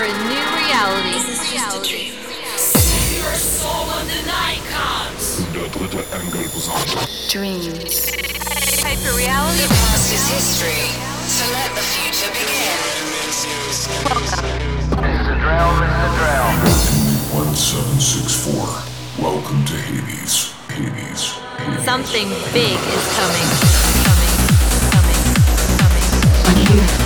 for a new reality. This is just a dream. Your soul when the night comes. Der dritte Engel Dreams. Hyper reality. The past is history, so let the future begin. 1764. Welcome to Hades. Hades. Hades. Something big is coming. Coming. Coming. Coming. I'm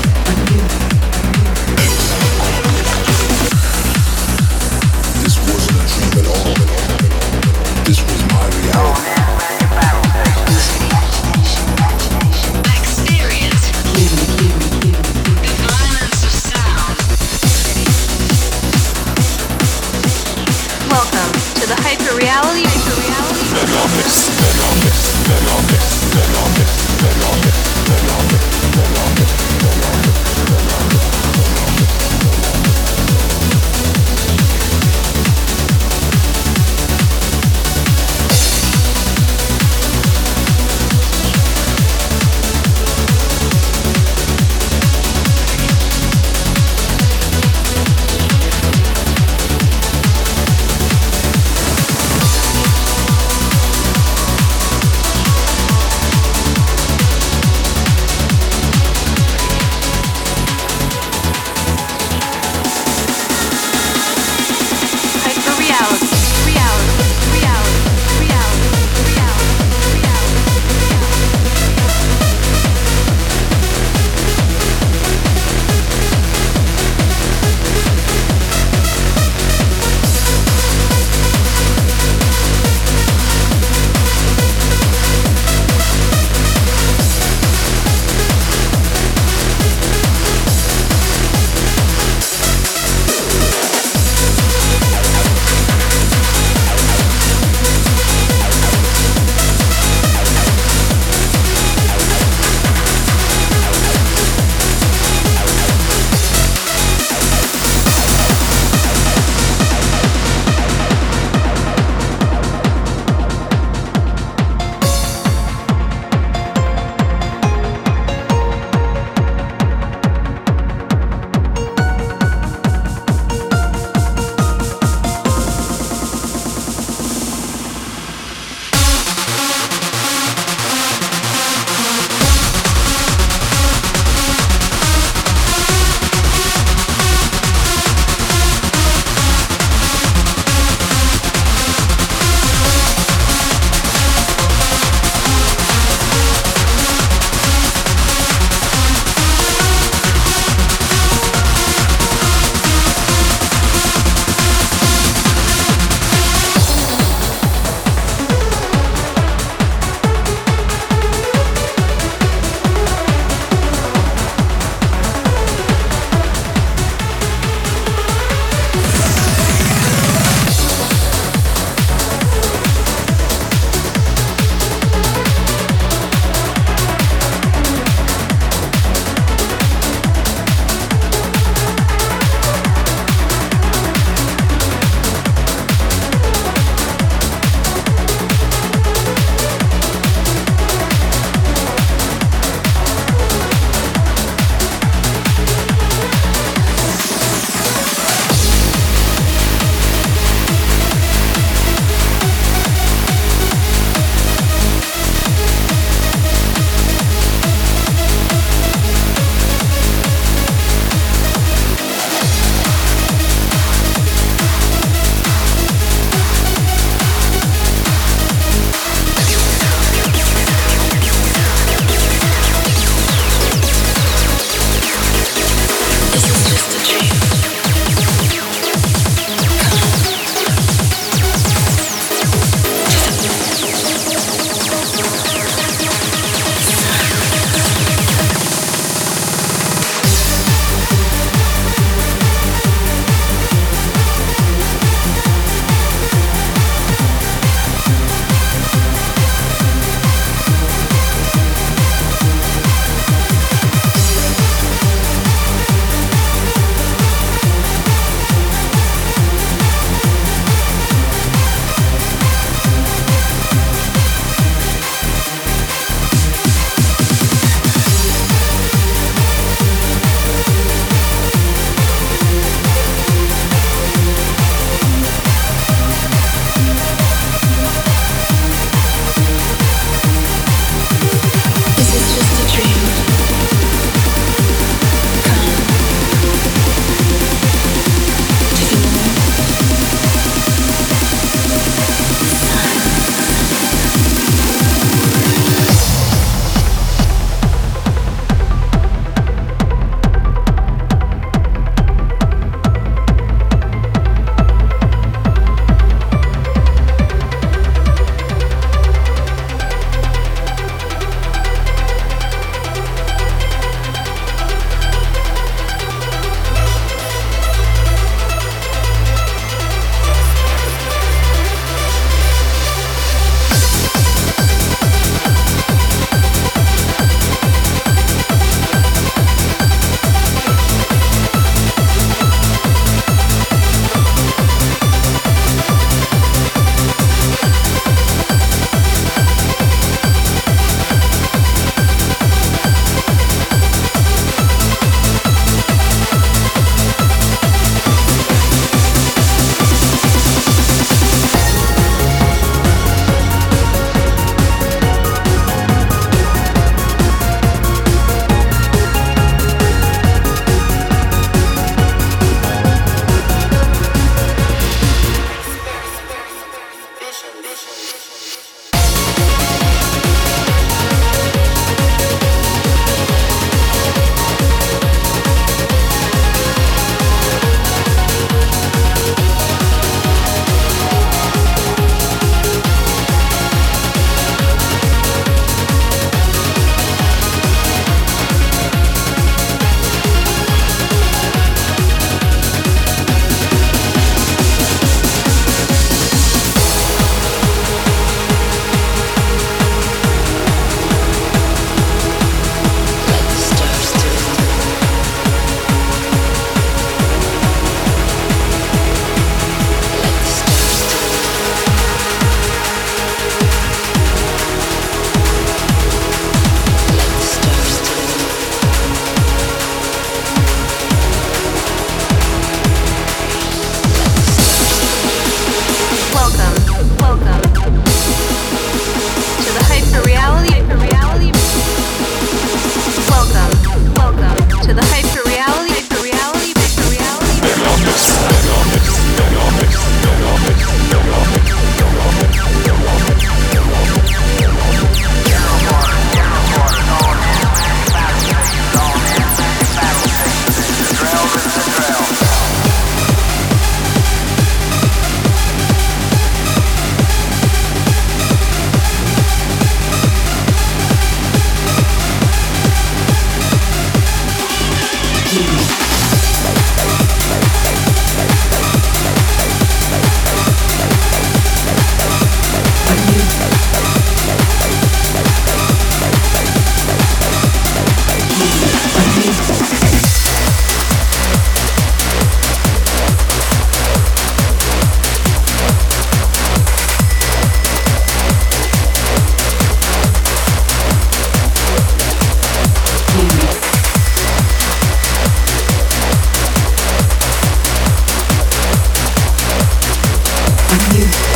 you.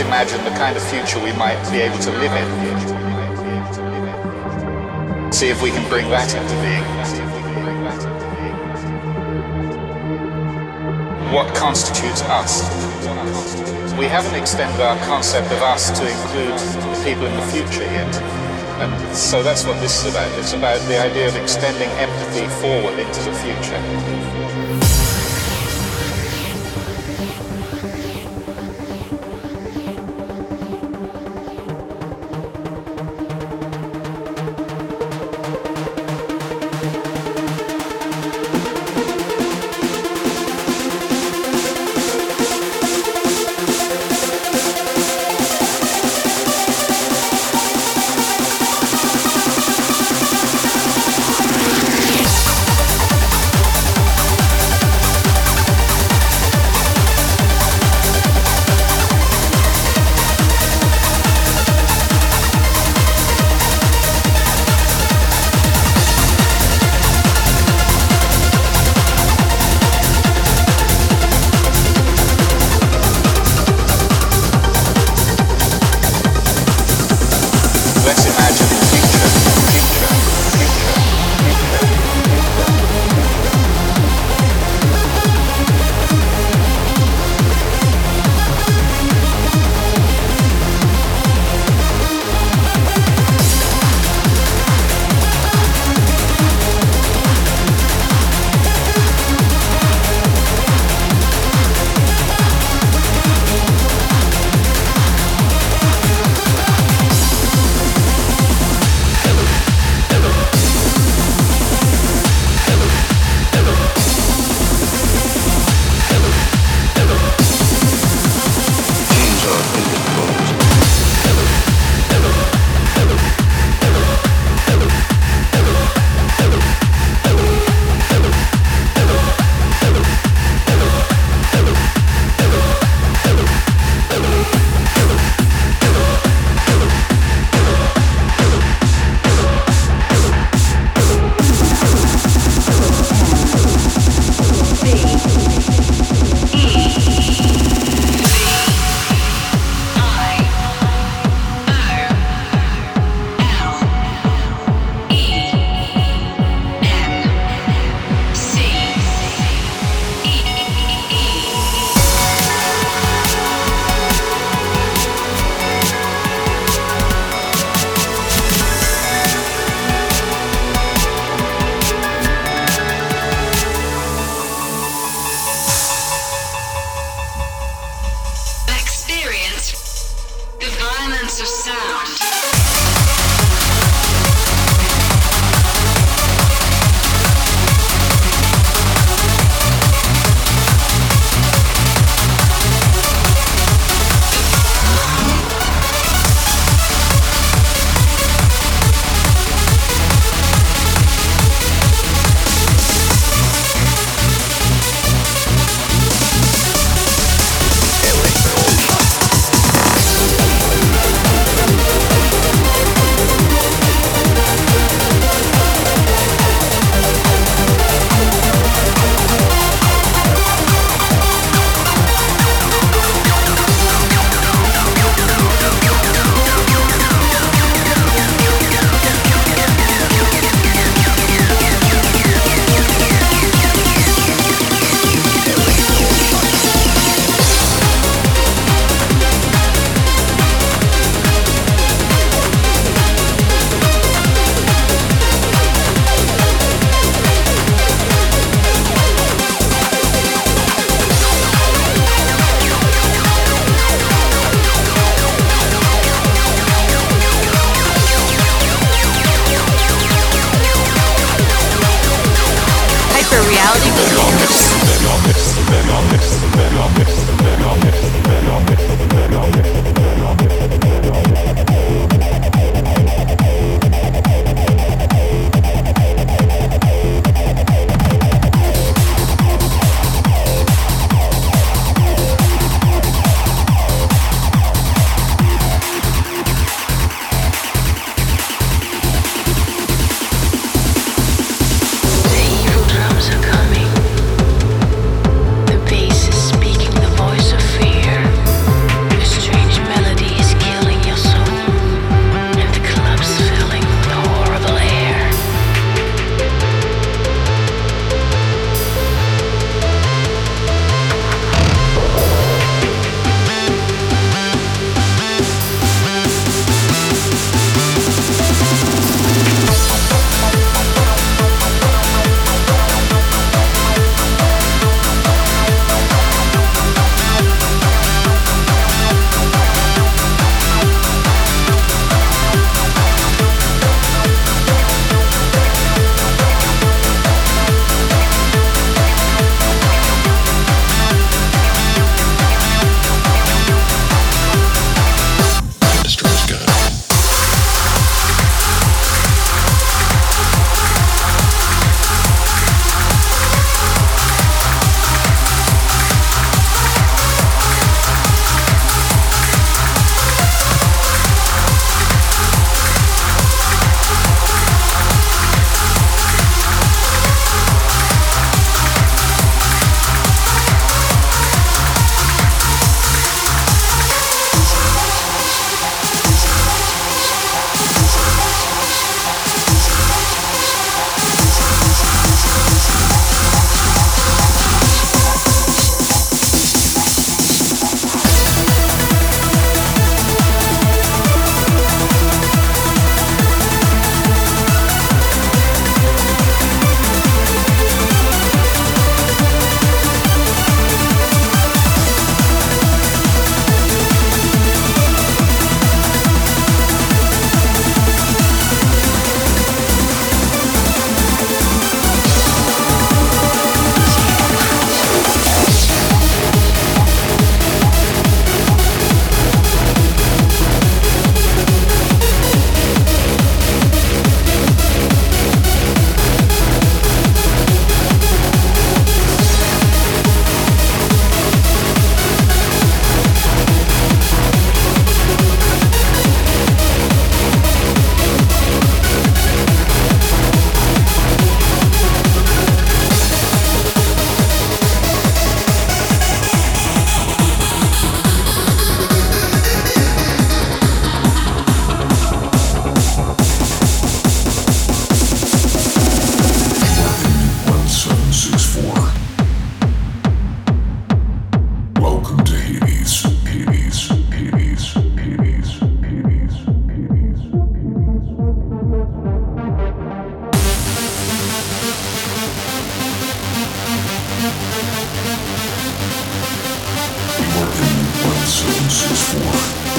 Imagine the kind of future we might be able to live in. See if we can bring that into being. What constitutes us? We haven't extended our concept of us to include the people in the future yet. And so that's what this is about. It's about the idea of extending empathy forward into the future. The evil Thank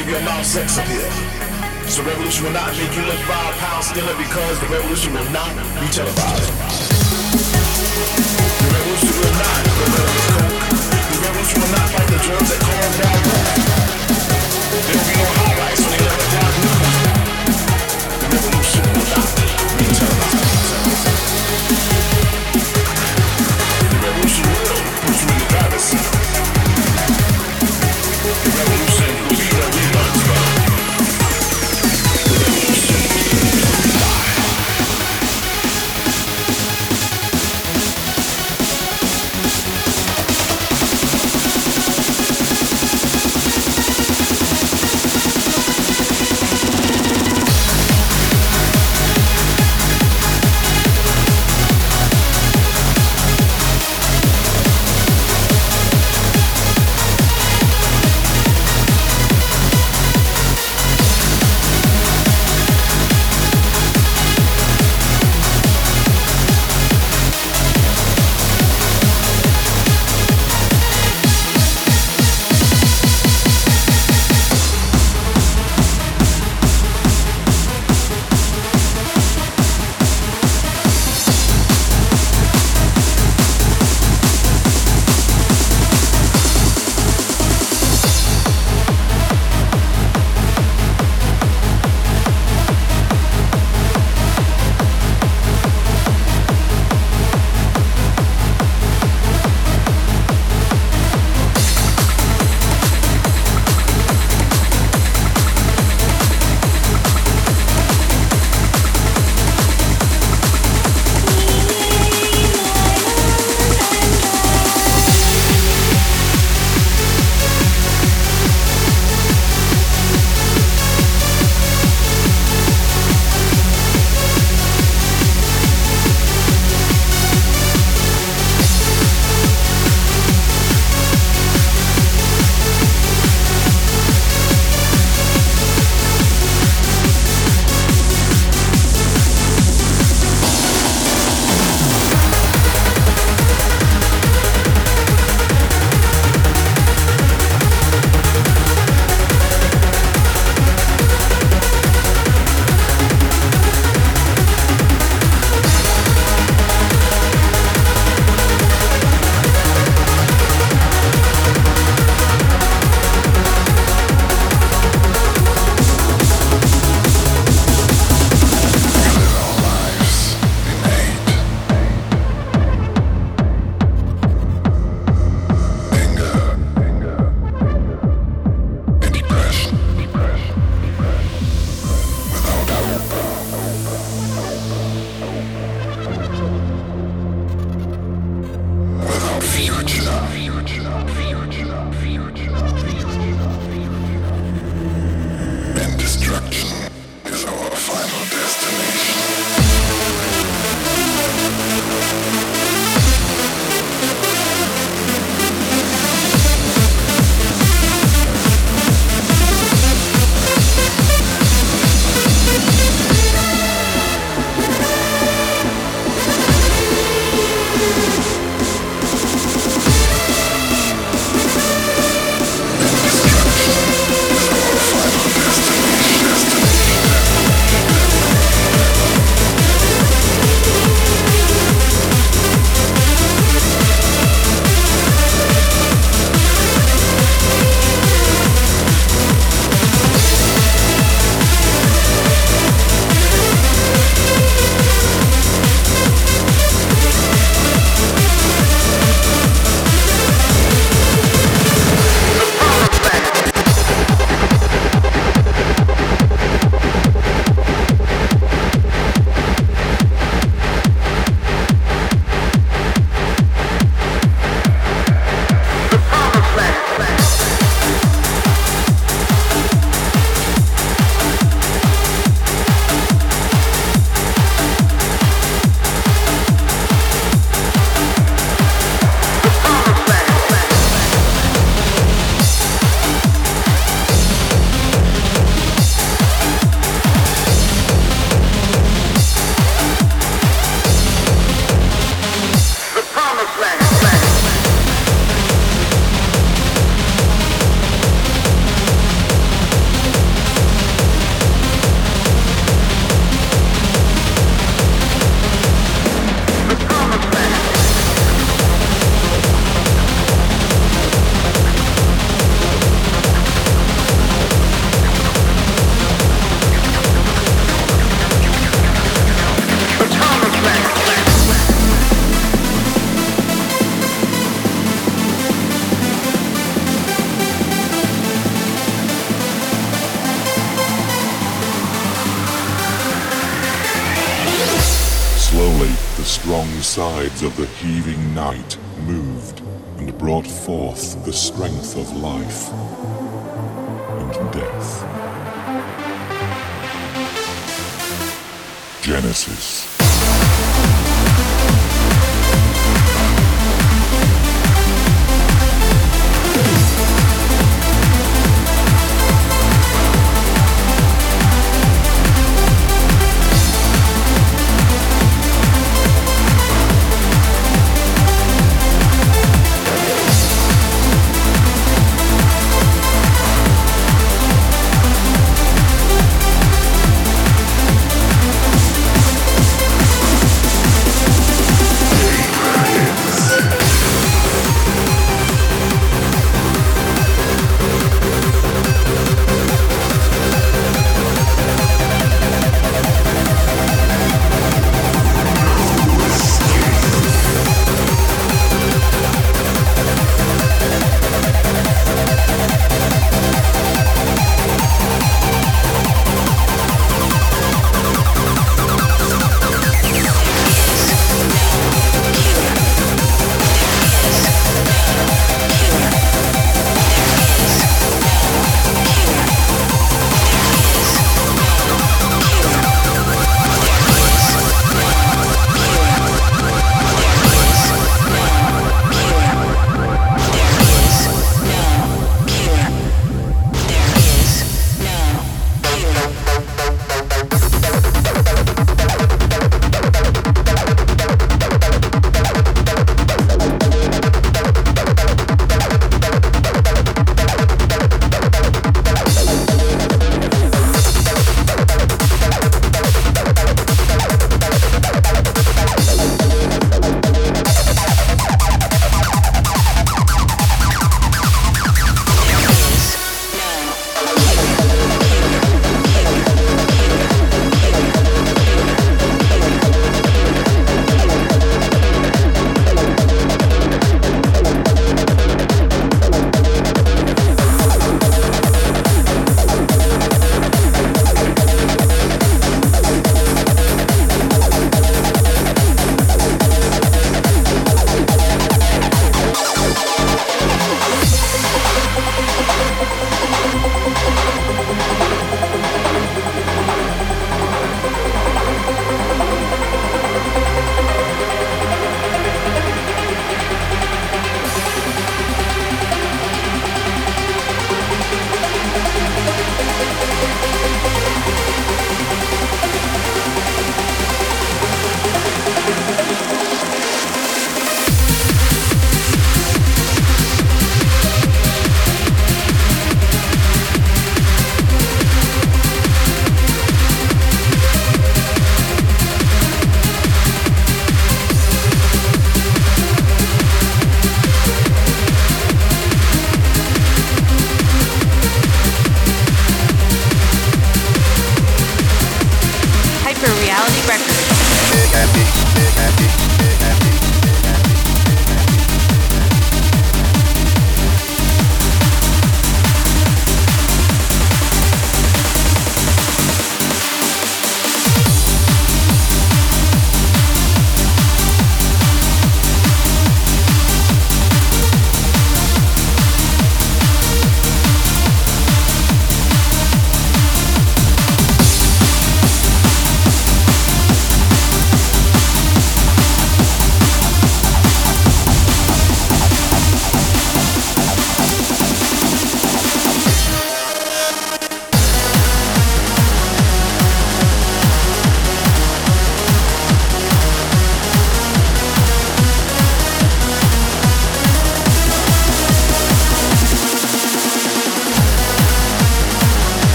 give your mouth sex appeal. So revolution will not make you look five pounds thinner because the revolution will not be televised. The revolution will not. The revolution will not fight the germs that cause down. There will be no night moved and brought forth the strength of life and death. Genesis.